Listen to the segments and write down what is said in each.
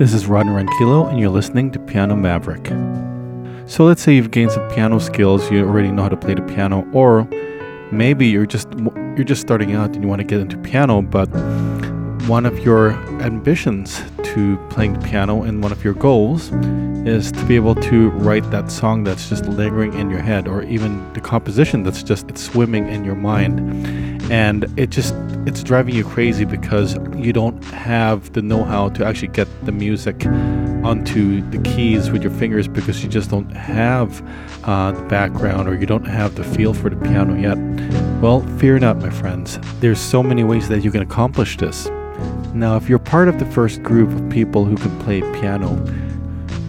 This is Rodney Ranquillo, and you're listening to Piano Maverick. So let's say you've gained some piano skills, you already know how to play the piano, or maybe you're just you're just starting out and you want to get into piano, but one of your ambitions to playing the piano and one of your goals is to be able to write that song that's just lingering in your head or even the composition that's just it's swimming in your mind and it just it's driving you crazy because you don't have the know-how to actually get the music onto the keys with your fingers because you just don't have uh, the background or you don't have the feel for the piano yet. Well fear not my friends. There's so many ways that you can accomplish this. Now if you're part of the first group of people who can play piano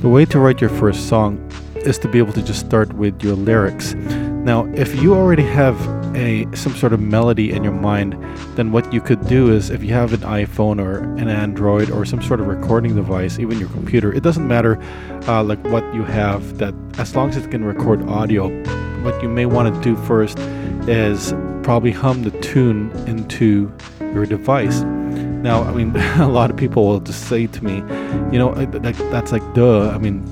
the way to write your first song is to be able to just start with your lyrics. Now, if you already have a some sort of melody in your mind, then what you could do is if you have an iPhone or an Android or some sort of recording device, even your computer, it doesn't matter uh, like what you have. That as long as it can record audio, what you may want to do first is probably hum the tune into your device. Now, I mean, a lot of people will just say to me, you know, that, that's like duh. I mean,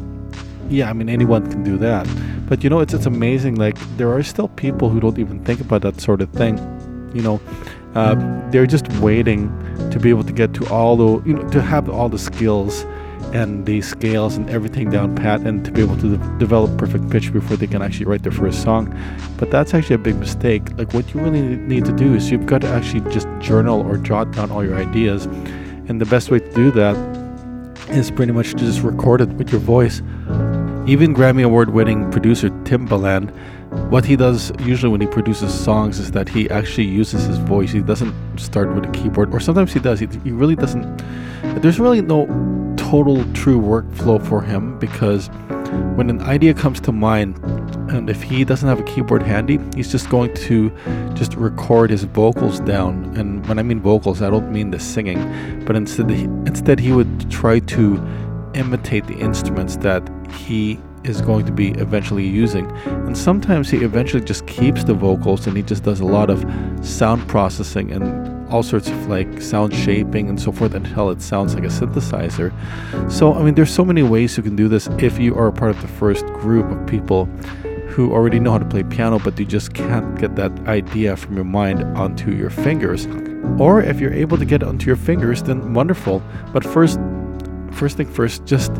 yeah, I mean anyone can do that. But you know, it's it's amazing. Like there are still people who don't even think about that sort of thing. You know, uh, they're just waiting to be able to get to all the you know to have all the skills and the scales and everything down pat and to be able to de- develop perfect pitch before they can actually write their first song. But that's actually a big mistake. Like what you really need to do is you've got to actually just journal or jot down all your ideas. And the best way to do that is pretty much to just record it with your voice. Even Grammy Award winning producer Timbaland, what he does usually when he produces songs is that he actually uses his voice. He doesn't start with a keyboard, or sometimes he does. He, he really doesn't. There's really no total true workflow for him because when an idea comes to mind and if he doesn't have a keyboard handy he's just going to just record his vocals down and when i mean vocals i don't mean the singing but instead instead he would try to imitate the instruments that he is going to be eventually using. And sometimes he eventually just keeps the vocals and he just does a lot of sound processing and all sorts of like sound shaping and so forth until it sounds like a synthesizer. So, I mean, there's so many ways you can do this if you are a part of the first group of people who already know how to play piano, but you just can't get that idea from your mind onto your fingers. Or if you're able to get onto your fingers, then wonderful. But first, first thing first, just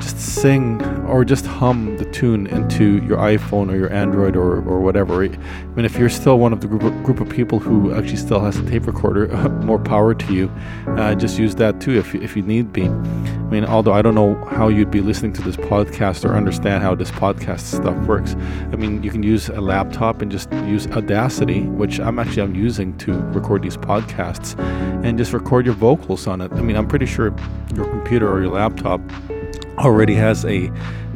just sing or just hum the tune into your iPhone or your Android or, or whatever. I mean, if you're still one of the group of, group of people who actually still has a tape recorder, more power to you. Uh, just use that too if, if you need be. I mean, although I don't know how you'd be listening to this podcast or understand how this podcast stuff works. I mean, you can use a laptop and just use Audacity, which I'm actually I'm using to record these podcasts, and just record your vocals on it. I mean, I'm pretty sure your computer or your laptop already has a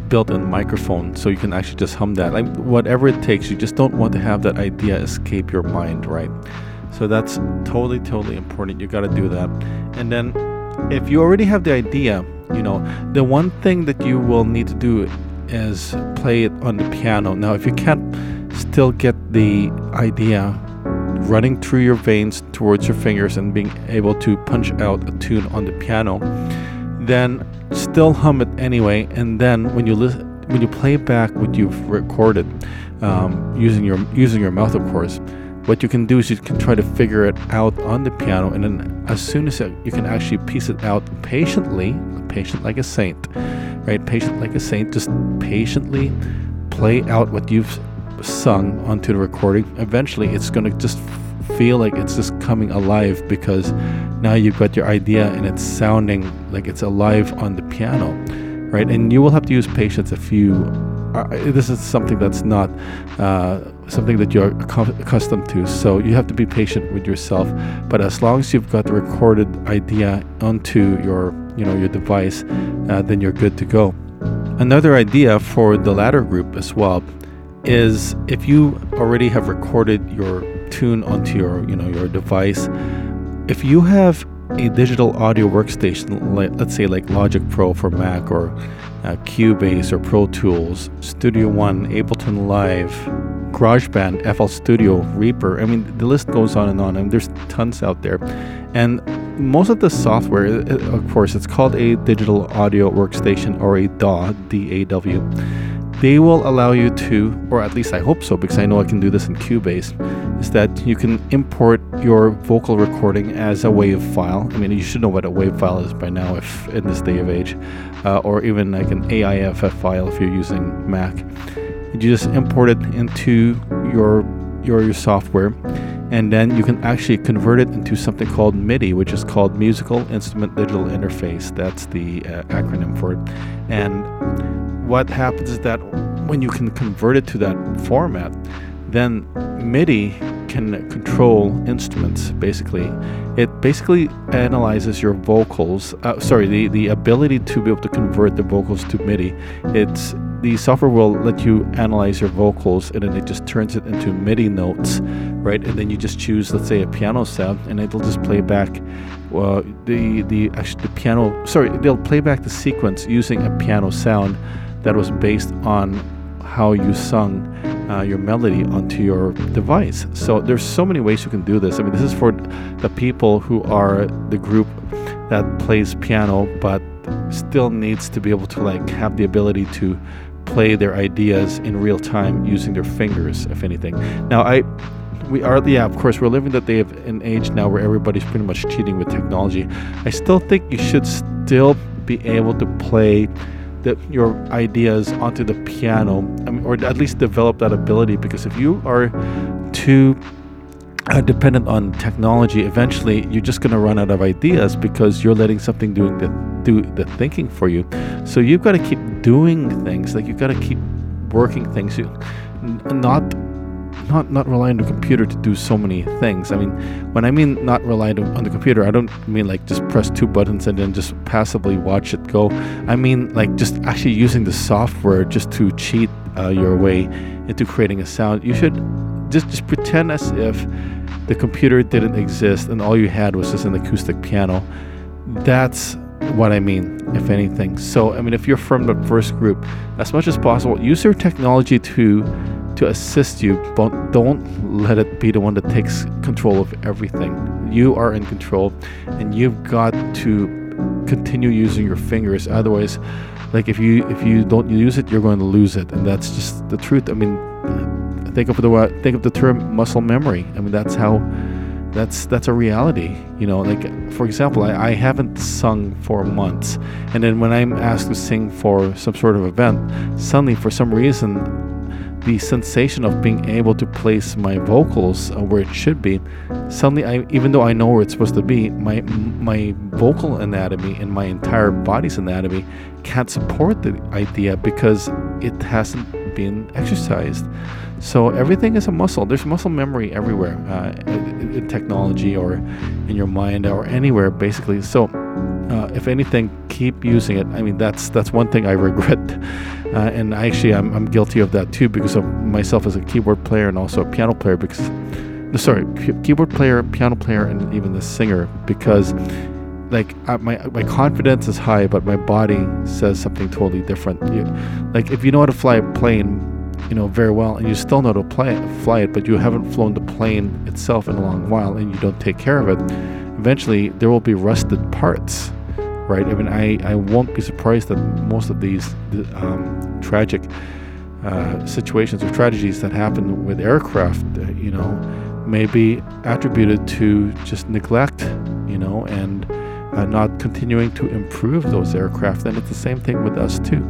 built-in microphone so you can actually just hum that. Like whatever it takes you just don't want to have that idea escape your mind right? So that's totally totally important. You got to do that. And then if you already have the idea you know the one thing that you will need to do is play it on the piano. Now if you can't still get the idea running through your veins towards your fingers and being able to punch out a tune on the piano then still hum it anyway. And then when you listen, when you play back what you've recorded, um, using your using your mouth, of course, what you can do is you can try to figure it out on the piano, and then as soon as you can actually piece it out patiently, patient like a saint, right? Patient like a saint, just patiently play out what you've sung onto the recording. Eventually, it's going to just feel like it's just coming alive because now you've got your idea and it's sounding like it's alive on the piano, right? And you will have to use patience if you. Uh, this is something that's not uh, something that you're accustomed to, so you have to be patient with yourself. But as long as you've got the recorded idea onto your, you know, your device, uh, then you're good to go. Another idea for the latter group as well is if you already have recorded your tune onto your you know your device if you have a digital audio workstation let's say like logic pro for mac or uh, cubase or pro tools studio one ableton live garageband fl studio reaper i mean the list goes on and on and there's tons out there and most of the software, of course, it's called a digital audio workstation or a DAW, D A W. They will allow you to, or at least I hope so, because I know I can do this in Cubase, is that you can import your vocal recording as a WAV file. I mean, you should know what a WAV file is by now, if in this day of age, uh, or even like an AIFF file if you're using Mac. You just import it into your your, your software and then you can actually convert it into something called MIDI, which is called Musical Instrument Digital Interface. That's the uh, acronym for it. And what happens is that when you can convert it to that format, then MIDI can control instruments basically. It basically analyzes your vocals, uh, sorry, the, the ability to be able to convert the vocals to MIDI. It's the software will let you analyze your vocals and then it just turns it into MIDI notes, right? And then you just choose, let's say, a piano sound, and it'll just play back uh, the the actually the piano. Sorry, they'll play back the sequence using a piano sound that was based on how you sung uh, your melody onto your device. So there's so many ways you can do this. I mean, this is for the people who are the group that plays piano, but still needs to be able to like have the ability to play their ideas in real time using their fingers, if anything. Now, I we are yeah of course we're living the day of an age now where everybody's pretty much cheating with technology i still think you should still be able to play the, your ideas onto the piano I mean, or at least develop that ability because if you are too uh, dependent on technology eventually you're just going to run out of ideas because you're letting something doing the do the thinking for you. So you've got to keep doing things like you've got to keep working things. You not not not relying on the computer to do so many things. I mean when i mean not relying on the computer i don't mean like just press two buttons and then just passively watch it go. I mean like just actually using the software just to cheat uh, your way into creating a sound. You should just just pretend as if the computer didn't exist and all you had was just an acoustic piano. That's what I mean, if anything. So, I mean, if you're from the first group, as much as possible, use your technology to to assist you, but don't let it be the one that takes control of everything. You are in control, and you've got to continue using your fingers. Otherwise, like if you if you don't use it, you're going to lose it, and that's just the truth. I mean, think of the think of the term muscle memory. I mean, that's how that's that's a reality you know like for example I, I haven't sung for months and then when i'm asked to sing for some sort of event suddenly for some reason the sensation of being able to place my vocals uh, where it should be suddenly I, even though i know where it's supposed to be my my vocal anatomy and my entire body's anatomy can't support the idea because it hasn't been exercised so everything is a muscle. There's muscle memory everywhere uh, in, in, technology or in your mind or anywhere, basically. So uh, if anything, keep using it. I mean, that's that's one thing I regret, uh, and actually I'm, I'm guilty of that too because of myself as a keyboard player and also a piano player. Because sorry, keyboard player, piano player, and even the singer because like uh, my my confidence is high, but my body says something totally different. You, like if you know how to fly a plane, you know very well and you still know how to play, fly it but you haven't flown the plane itself in a long while and you don't take care of it eventually there will be rusted parts right i mean i, I won't be surprised that most of these um, tragic uh, situations or tragedies that happen with aircraft uh, you know may be attributed to just neglect you know and uh, not continuing to improve those aircraft. And it's the same thing with us too.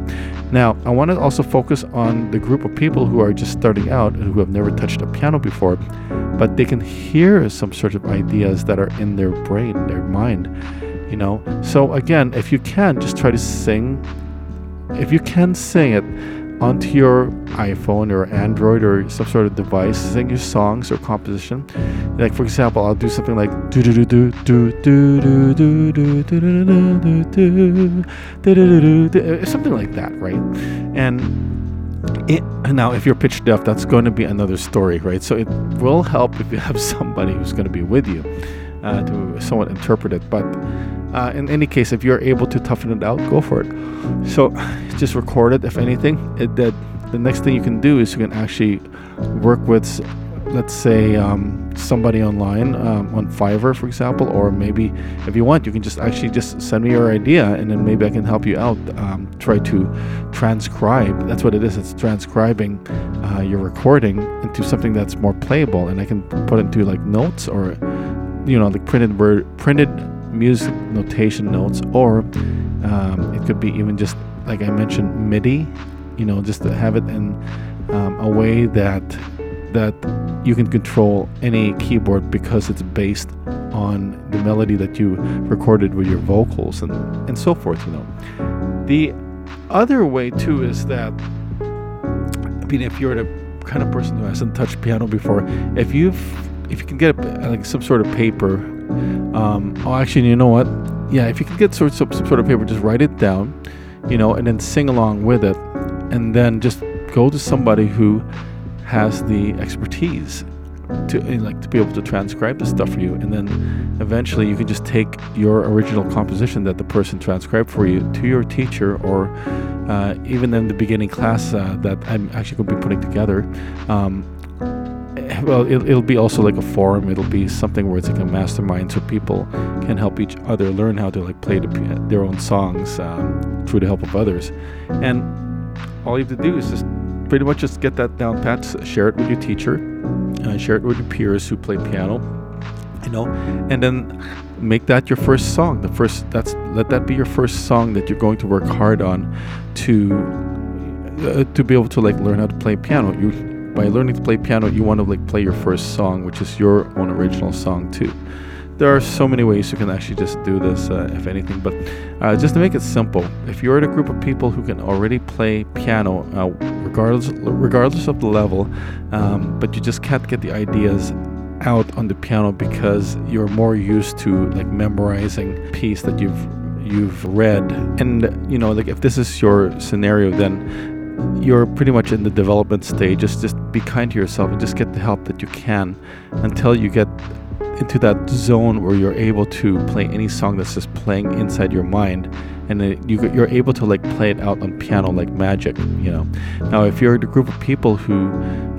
Now, I want to also focus on the group of people who are just starting out and who have never touched a piano before, but they can hear some sort of ideas that are in their brain, their mind. You know, so again, if you can, just try to sing. If you can sing it, onto your iPhone or Android or some sort of device, sing your songs or composition. Like for example, I'll do something like do do do do do do do do do do do do do something like that, right? And it, now, if you're pitch deaf, that's going to be another story, right? So it will help if you have somebody who's going to be with you uh, to somewhat interpret it. But uh, in any case, if you're able to toughen it out, go for it. So just record it. If anything, it, that the next thing you can do is you can actually work with let's say um, somebody online um, on Fiverr, for example, or maybe if you want, you can just actually just send me your idea, and then maybe I can help you out. Um, try to transcribe. That's what it is. It's transcribing uh, your recording into something that's more playable, and I can put it into like notes or you know like printed word, printed music notation notes, or um, it could be even just like I mentioned MIDI. You know, just to have it in um, a way that that you can control any keyboard because it's based on the melody that you recorded with your vocals and, and so forth, you know. The other way too is that I mean if you're the kind of person who hasn't touched piano before, if you've if you can get a, like some sort of paper, um, oh actually you know what? Yeah, if you can get sort some, some sort of paper, just write it down, you know, and then sing along with it, and then just go to somebody who has the expertise to eh, like to be able to transcribe the stuff for you and then eventually you can just take your original composition that the person transcribed for you to your teacher or uh, even in the beginning class uh, that i'm actually going to be putting together um, well it, it'll be also like a forum it'll be something where it's like a mastermind so people can help each other learn how to like play the, their own songs um, through the help of others and all you have to do is just pretty much just get that down pat, share it with your teacher, uh, share it with your peers who play piano, you know, and then make that your first song. The first that's let that be your first song that you're going to work hard on to uh, to be able to like learn how to play piano. You by learning to play piano, you want to like play your first song, which is your own original song too there are so many ways you can actually just do this, uh, if anything. But uh, just to make it simple, if you're in a group of people who can already play piano, uh, regardless regardless of the level, um, but you just can't get the ideas out on the piano because you're more used to like memorizing piece that you've you've read, and you know, like if this is your scenario, then you're pretty much in the development stage. Just just be kind to yourself and just get the help that you can until you get into that zone where you're able to play any song that's just playing inside your mind and you, you're able to like play it out on piano like magic you know now if you're a group of people who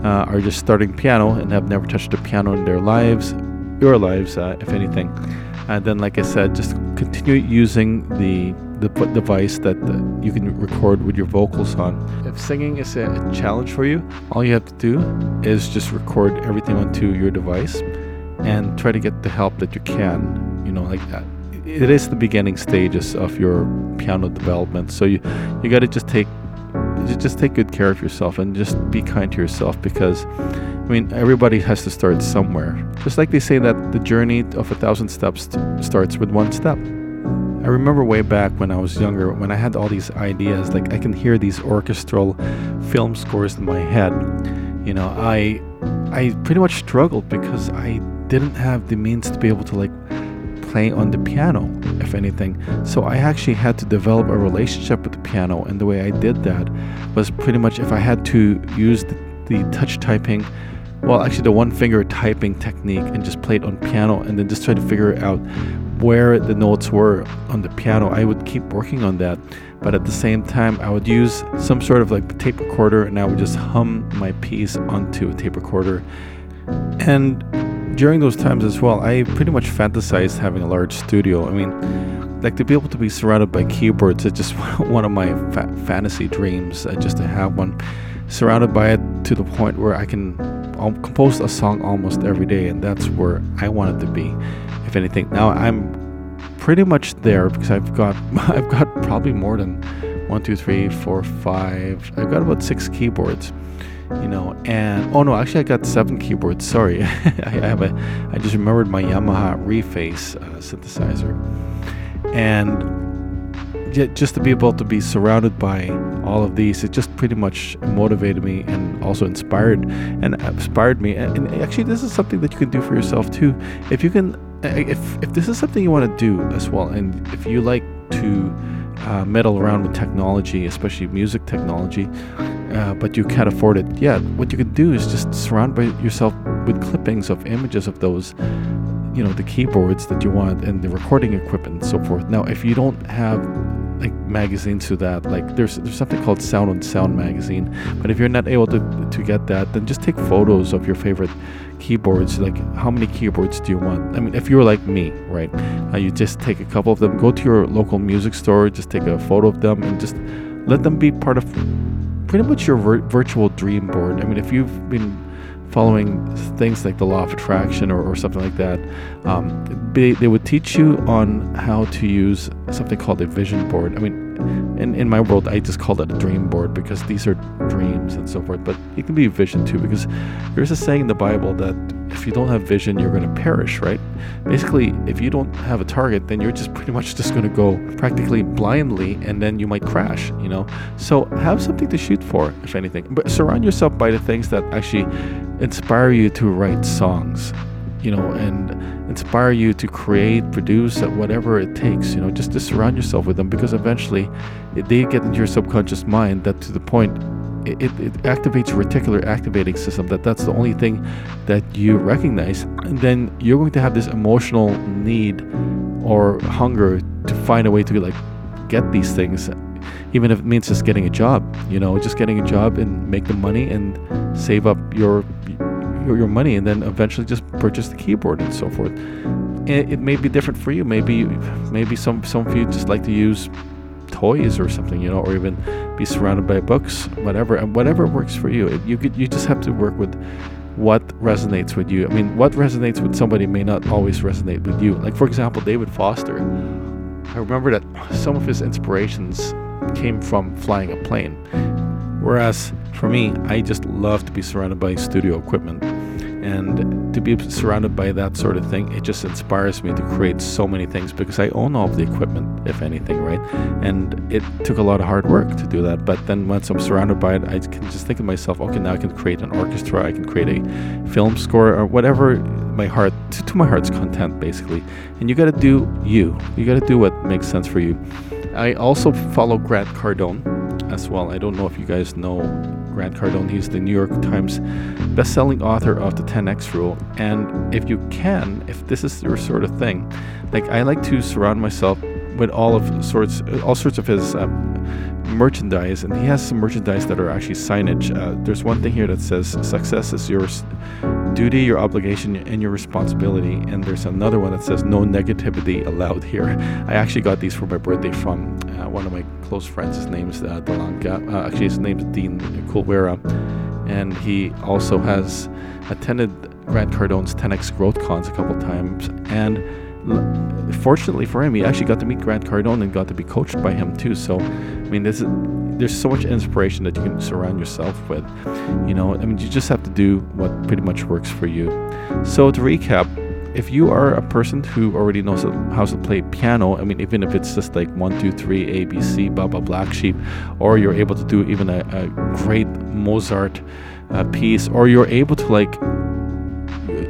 uh, are just starting piano and have never touched a piano in their lives your lives uh, if anything and then like i said just continue using the the device that the, you can record with your vocals on. If singing is a challenge for you, all you have to do is just record everything onto your device and try to get the help that you can. You know, like uh, it is the beginning stages of your piano development, so you you got to just take just take good care of yourself and just be kind to yourself because I mean everybody has to start somewhere. Just like they say that the journey of a thousand steps starts with one step. I remember way back when I was younger, when I had all these ideas, like I can hear these orchestral film scores in my head. You know, I I pretty much struggled because I didn't have the means to be able to like play on the piano, if anything. So I actually had to develop a relationship with the piano, and the way I did that was pretty much if I had to use the, the touch typing, well, actually the one finger typing technique, and just play it on piano, and then just try to figure out where the notes were on the piano. I would keep working on that, but at the same time, I would use some sort of like tape recorder, and I would just hum my piece onto a tape recorder, and during those times as well, I pretty much fantasized having a large studio. I mean, like to be able to be surrounded by keyboards is just one of my fa- fantasy dreams. Uh, just to have one surrounded by it to the point where I can compose a song almost every day, and that's where I wanted to be. Anything, now I'm pretty much there because I've got I've got probably more than one, two, three, four, five. I've got about six keyboards you know and oh no actually i got seven keyboards. Sorry. I have a i just remembered my yamaha reface uh, synthesizer. And just to be able to be surrounded by all of these it just pretty much motivated me and also inspired and inspired me and, actually this is something that you can do for yourself too if you can if if this is something you want to do as well and if you like to uh, meddle around with technology, especially music technology, uh, but you can't afford it yet, what you can do is just surround by yourself with clippings of images of those, you know, the keyboards that you want and the recording equipment and so forth. Now, if you don't have like magazines to that. Like there's there's something called Sound on Sound magazine. But if you're not able to to get that, then just take photos of your favorite keyboards. Like how many keyboards do you want? I mean, if you're like me, right? Uh, you just take a couple of them, go to your local music store, just take a photo of them, and just let them be part of pretty much your vir- virtual dream board. I mean, if you've been following things like the law of attraction or, or something like that, um, they, they would teach you on how to use something called a vision board. I mean, in, in my world, I just call it a dream board because these are dreams and so forth, but it can be vision too because there's a saying in the Bible that if you don't have vision, you're going to perish, right? Basically, if you don't have a target, then you're just pretty much just going to go practically blindly and then you might crash, you know? So have something to shoot for, if anything. But surround yourself by the things that actually inspire you to write songs, you know, and inspire you to create, produce, uh, whatever it takes, you know, just to surround yourself with them because eventually they get into your subconscious mind that to the point it, it, activates your reticular activating system that that's the only thing that you recognize. And then you're going to have this emotional need or hunger to find a way to like get these things even if it means just getting a job you know just getting a job and make the money and save up your your, your money and then eventually just purchase the keyboard and so forth it, it may be different for you maybe maybe some some of you just like to use toys or something, you know, or even be surrounded by books, whatever, and whatever works for you. You could, you just have to work with what resonates with you. I mean, what resonates with somebody may not always resonate with you. Like for example, David Foster. I remember that some of his inspirations came from flying a plane. Whereas for me, I just love to be surrounded by studio equipment. And to be surrounded by that sort of thing, it just inspires me to create so many things because I own all of the equipment, if anything, right? And it took a lot of hard work to do that. But then once I'm surrounded by it, I can just think of myself, okay, now I can create an orchestra, I can create a film score or whatever my heart, to, to my heart's content, basically. And you got to do you. You got to do what makes sense for you. I also follow Grant Cardone as well. I don't know if you guys know Grant Cardone. He's the New York Times best-selling author of the 10x rule. And if you can, if this is your sort of thing, like I like to surround myself with all of sorts, all sorts of his uh, merchandise, and he has some merchandise that are actually signage. Uh, there's one thing here that says "Success is your duty, your obligation, and your responsibility. And there's another one that says no negativity allowed here. I actually got these for my birthday from uh, one of my close friends. His name's uh, Delanka. Uh, actually, his name is Dean Kulwera. And he also has attended Grant Cardone's 10x Growth Cons a couple times. And fortunately for him, he actually got to meet Grant Cardone and got to be coached by him too. So, I mean, there's so much inspiration that you can surround yourself with. You know, I mean, you just have to do what pretty much works for you. So, to recap, if you are a person who already knows how to play piano, I mean, even if it's just like one, two, three, A, B, C, Baa Baa Black Sheep, or you're able to do even a, a great Mozart uh, piece, or you're able to like,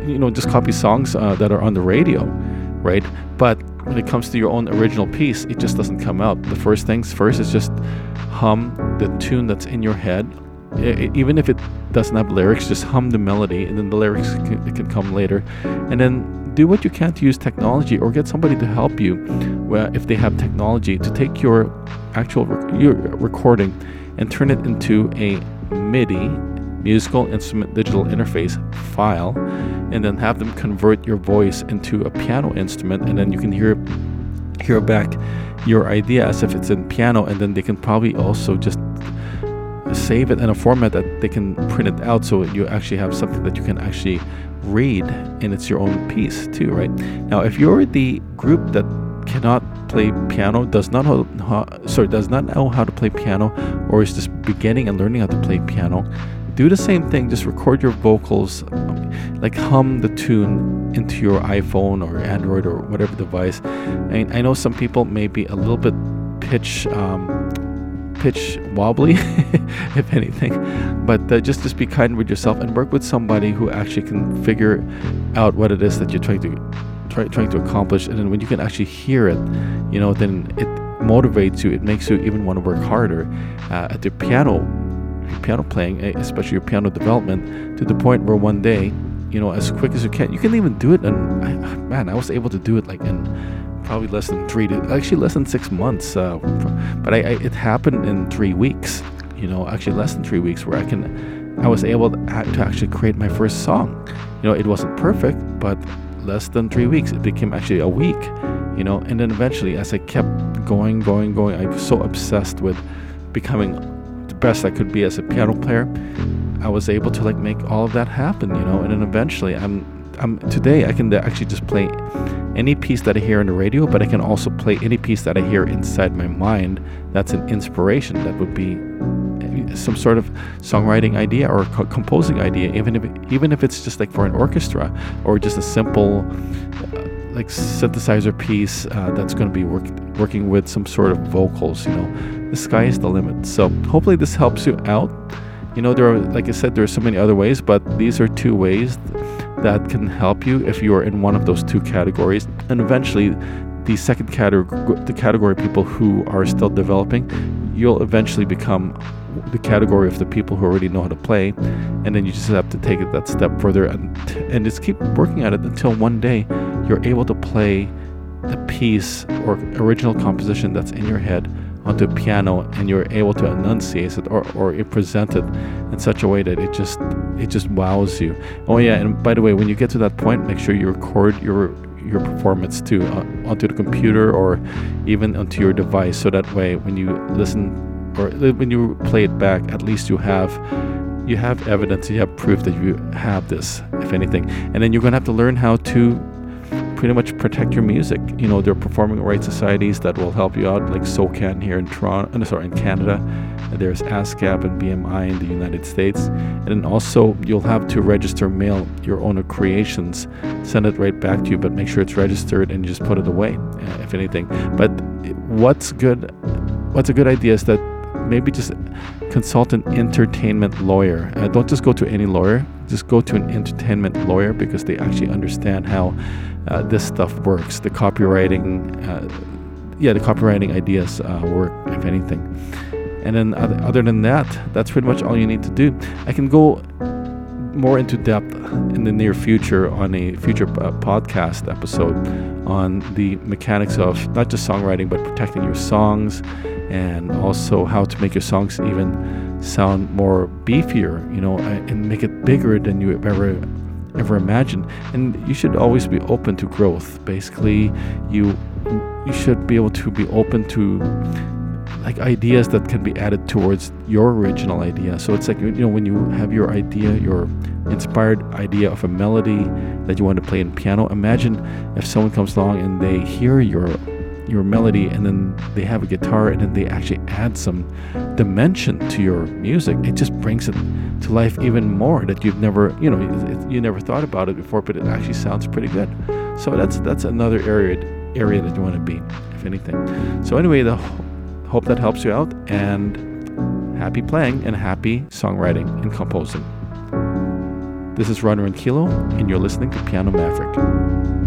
you know, just copy songs uh, that are on the radio right? But when it comes to your own original piece, it just doesn't come out. The first things first is just hum the tune that's in your head. It, even if it doesn't have lyrics, just hum the melody, and then the lyrics can, can come later. And then do what you can to use technology, or get somebody to help you, where if they have technology, to take your actual rec- your recording and turn it into a MIDI musical instrument digital interface file and then have them convert your voice into a piano instrument and then you can hear hear back your idea as if it's in piano and then they can probably also just save it in a format that they can print it out so you actually have something that you can actually read and it's your own piece too right? Now if you're the group that cannot play piano does not how, sorry does not know how to play piano or is just beginning and learning how to play piano do the same thing. Just record your vocals, like hum the tune into your iPhone or Android or whatever device. I know some people may be a little bit pitch um, pitch wobbly, if anything. But uh, just just be kind with yourself and work with somebody who actually can figure out what it is that you're trying to try, trying to accomplish. And then when you can actually hear it, you know, then it motivates you. It makes you even want to work harder uh, at the piano piano playing, eh, especially your piano development, to the point where one day, you know, as quick as you can, you can even do it. And man, I was able to do it like in probably less than three to actually less than six months. Uh, but I, I, it happened in three weeks. You know, actually less than three weeks, where I can, I was able to, to actually create my first song. You know, it wasn't perfect, but less than three weeks, it became actually a week. You know, and then eventually, as I kept going, going, going, I was so obsessed with becoming best I could be as a piano player. I was able to like make all of that happen. You know, and then eventually, I'm I'm today I can actually just play any piece that I hear on the radio, but I can also play any piece that I hear inside my mind that's an inspiration that would be some sort of songwriting idea or co- composing idea, even if even if it's just like for an orchestra or just a simple uh, like synthesizer piece uh, that's going to be work, working with some sort of vocals. You know, the sky is the limit. So hopefully this helps you out. You know, there are like I said, there are so many other ways, but these are two ways that can help you if you are in one of those two categories. And eventually, the second category, the category of people who are still developing, you'll eventually become the category of the people who already know how to play, and then you just have to take it that step further and and just keep working at it until one day you're able to play a piece or original composition that's in your head onto a piano and you're able to enunciate it or, or present it in such a way that it just it just wows you. Oh yeah and by the way when you get to that point make sure you record your your performance to uh, onto the computer or even onto your device so that way when you listen or when you play it back at least you have you have evidence you have proof that you have this if anything. And then you're going to have to learn how to pretty much protect your music. You know, there are performing rights societies that will help you out, like SOCAN here in Toronto, uh, sorry, in Canada. There's ASCAP and BMI in the United States. And then also, you'll have to register mail your own creations, send it right back to you, but make sure it's registered and just put it away, uh, if anything. But what's good, what's a good idea is that maybe just consult an entertainment lawyer. Uh, don't just go to any lawyer, just go to an entertainment lawyer because they actually understand how uh, this stuff works. The copyrighting, uh, yeah, the copyrighting ideas uh, work, if anything. And then, other, than that, that's pretty much all you need to do. I can go more into depth in the near future on a future podcast episode on the mechanics of not just songwriting but protecting your songs and also how to make your songs even sound more beefier you know and make it bigger than you ever ever imagined and you should always be open to growth basically you you should be able to be open to like ideas that can be added towards your original idea. So it's like you know when you have your idea, your inspired idea of a melody that you want to play in piano. Imagine if someone comes along and they hear your your melody and then they have a guitar and then they actually add some dimension to your music it just brings it to life even more that you've never you know you never thought about it before but it actually sounds pretty good so that's that's another area area that you want to be if anything so anyway the Hope that helps you out and happy playing and happy songwriting and composing. This is Rodney Ranquillo, and you're listening to Piano Maverick.